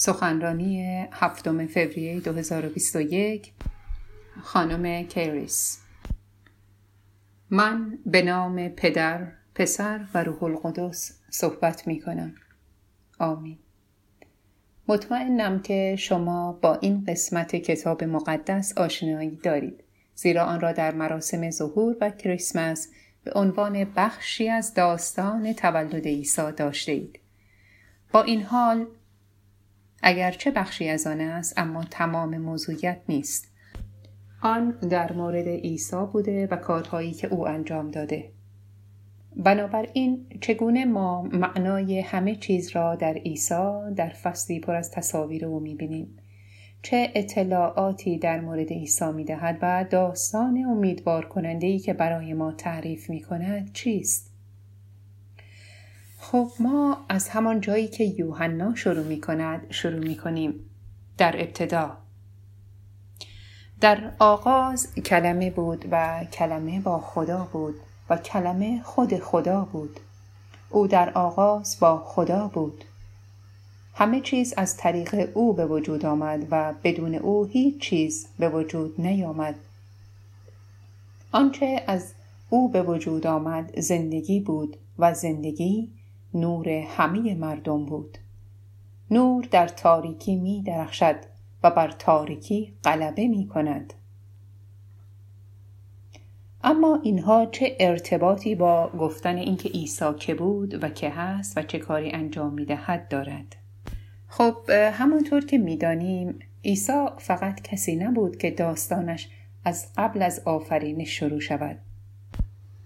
سخنرانی هفتم فوریه 2021 خانم کیریس من به نام پدر، پسر و روح القدس صحبت می کنم. آمین. مطمئنم که شما با این قسمت کتاب مقدس آشنایی دارید زیرا آن را در مراسم ظهور و کریسمس به عنوان بخشی از داستان تولد عیسی داشته اید. با این حال اگرچه بخشی از آن است اما تمام موضوعیت نیست. آن در مورد عیسی بوده و کارهایی که او انجام داده. بنابراین چگونه ما معنای همه چیز را در عیسی در فصلی پر از تصاویر او می‌بینیم؟ چه اطلاعاتی در مورد عیسی می‌دهد و داستان امیدوار کننده ای که برای ما تعریف می کند چیست؟ خب ما از همان جایی که یوحنا شروع می کند شروع می کنیم در ابتدا. در آغاز کلمه بود و کلمه با خدا بود و کلمه خود خدا بود. او در آغاز با خدا بود. همه چیز از طریق او به وجود آمد و بدون او هیچ چیز به وجود نیامد. آنچه از او به وجود آمد زندگی بود و زندگی نور همه مردم بود. نور در تاریکی می درخشد و بر تاریکی غلبه می کند. اما اینها چه ارتباطی با گفتن اینکه عیسی که بود و که هست و چه کاری انجام می دهد دارد. خب همانطور که می‌دانیم عیسی فقط کسی نبود که داستانش از قبل از آفرینش شروع شود.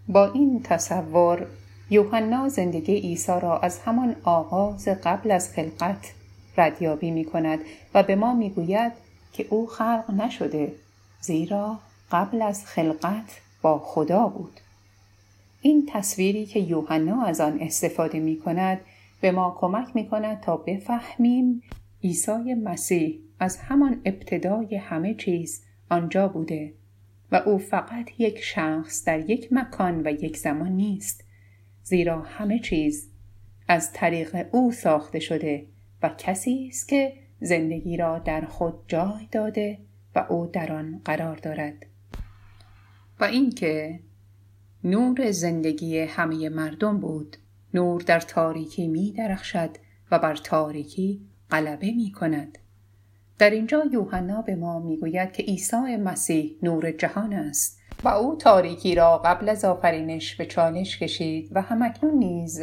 با این تصور یوحنا زندگی عیسی را از همان آغاز قبل از خلقت ردیابی می کند و به ما می گوید که او خلق نشده زیرا قبل از خلقت با خدا بود. این تصویری که یوحنا از آن استفاده می کند به ما کمک می کند تا بفهمیم عیسی مسیح از همان ابتدای همه چیز آنجا بوده و او فقط یک شخص در یک مکان و یک زمان نیست. زیرا همه چیز از طریق او ساخته شده و کسی است که زندگی را در خود جای داده و او در آن قرار دارد. و اینکه نور زندگی همه مردم بود نور در تاریکی می درخشد و بر تاریکی غلبه می کند. در اینجا یوحنا به ما می‌گوید که عیسی مسیح نور جهان است. و او تاریکی را قبل از آفرینش به چالش کشید و همکنون نیز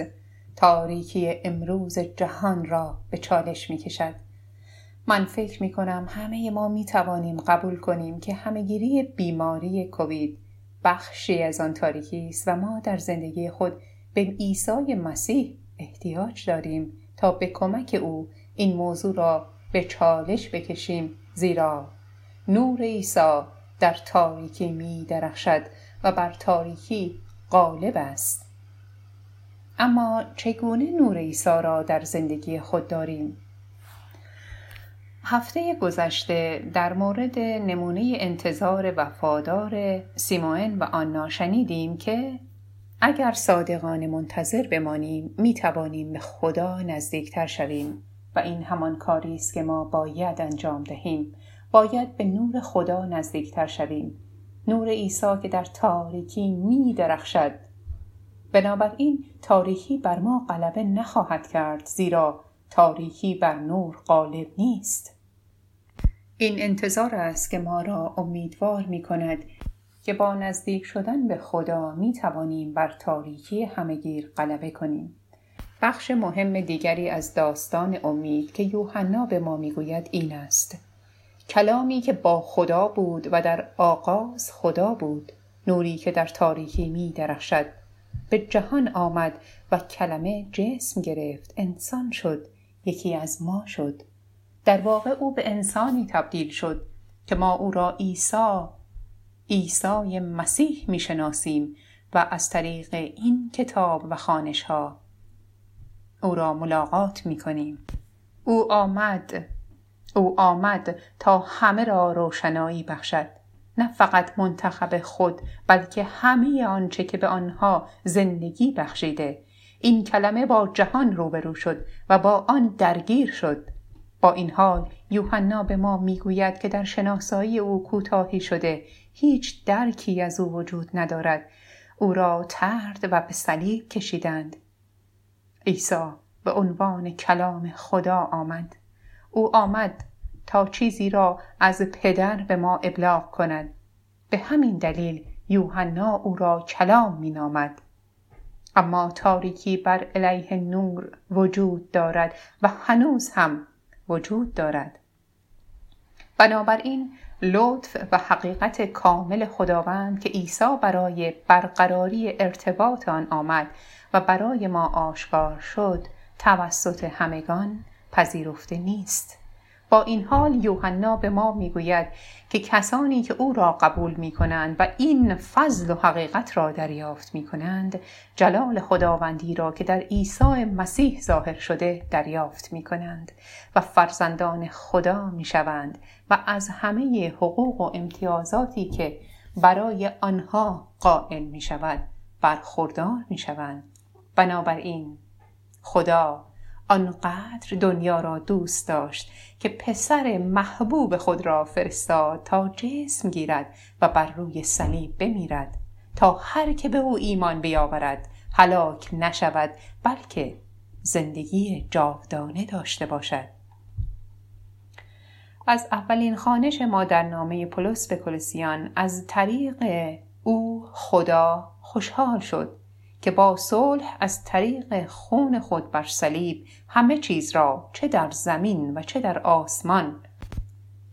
تاریکی امروز جهان را به چالش می کشد. من فکر می کنم همه ما می توانیم قبول کنیم که همهگیری بیماری کووید بخشی از آن تاریکی است و ما در زندگی خود به عیسی مسیح احتیاج داریم تا به کمک او این موضوع را به چالش بکشیم زیرا نور عیسی در تاریکی می درخشد و بر تاریکی غالب است. اما چگونه نور عیسی را در زندگی خود داریم؟ هفته گذشته در مورد نمونه انتظار وفادار سیمائن و آنا شنیدیم که اگر صادقانه منتظر بمانیم می توانیم به خدا نزدیکتر شویم و این همان کاری است که ما باید انجام دهیم. باید به نور خدا نزدیکتر شویم. نور عیسی که در تاریکی می درخشد. بنابراین تاریکی بر ما غلبه نخواهد کرد زیرا تاریکی بر نور غالب نیست. این انتظار است که ما را امیدوار می کند که با نزدیک شدن به خدا می توانیم بر تاریکی همگیر غلبه کنیم. بخش مهم دیگری از داستان امید که یوحنا به ما می‌گوید این است. کلامی که با خدا بود و در آغاز خدا بود نوری که در تاریکی می درخشد. به جهان آمد و کلمه جسم گرفت انسان شد یکی از ما شد. در واقع او به انسانی تبدیل شد که ما او را عیسی عیسی مسیح می شناسیم و از طریق این کتاب و خانش ها او را ملاقات می کنیم. او آمد او آمد تا همه را روشنایی بخشد نه فقط منتخب خود بلکه همه آنچه که به آنها زندگی بخشیده. این کلمه با جهان روبرو شد و با آن درگیر شد. با این حال یوحنا به ما می‌گوید که در شناسایی او کوتاهی شده هیچ درکی از او وجود ندارد. او را ترد و به صلیب کشیدند. عیسی به عنوان کلام خدا آمد. او آمد تا چیزی را از پدر به ما ابلاغ کند. به همین دلیل یوحنا او را کلام مینامد. اما تاریکی بر علیه نور وجود دارد و هنوز هم وجود دارد. بنابراین لطف و حقیقت کامل خداوند که عیسی برای برقراری ارتباط آن آمد و برای ما آشکار شد توسط همگان پذیرفته نیست. با این حال یوحنا به ما می‌گوید که کسانی که او را قبول می کنند و این فضل و حقیقت را دریافت می کنند جلال خداوندی را که در عیسی مسیح ظاهر شده دریافت می کنند و فرزندان خدا می شوند و از همه حقوق و امتیازاتی که برای آنها قائل می شود برخوردار می شوند بنابراین خدا آنقدر دنیا را دوست داشت که پسر محبوب خود را فرستاد تا جسم گیرد و بر روی صلیب بمیرد تا هر که به او ایمان بیاورد هلاک نشود بلکه زندگی جاودانه داشته باشد. از اولین خانش ما در نامه پولس به کلوسیان از طریق او خدا خوشحال شد. که با صلح از طریق خون خود بر صلیب همه چیز را چه در زمین و چه در آسمان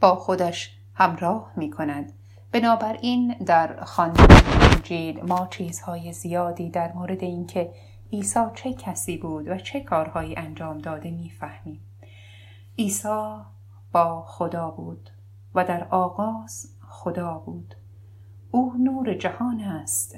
با خودش همراه می کند بنابراین در خواندن انجیل ما چیزهای زیادی در مورد اینکه عیسی چه کسی بود و چه کارهایی انجام داده می‌فهمیم. عیسی با خدا بود و در آغاز خدا بود. او نور جهان است.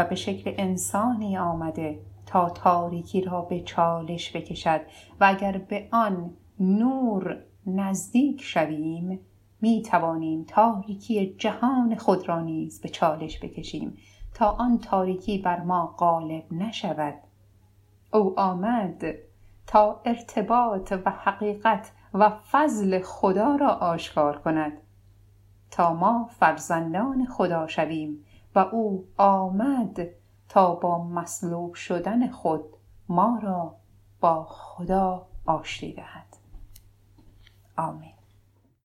و به شکل انسانی آمده تا تاریکی را به چالش بکشد و اگر به آن نور نزدیک شویم می توانیم تاریکی جهان خود را نیز به چالش بکشیم تا آن تاریکی بر ما غالب نشود. او آمد تا ارتباط و حقیقت و فضل خدا را آشکار کند. تا ما فرزندان خدا شویم و او آمد تا با مصلوب شدن خود ما را با خدا آشتی دهد. آمین.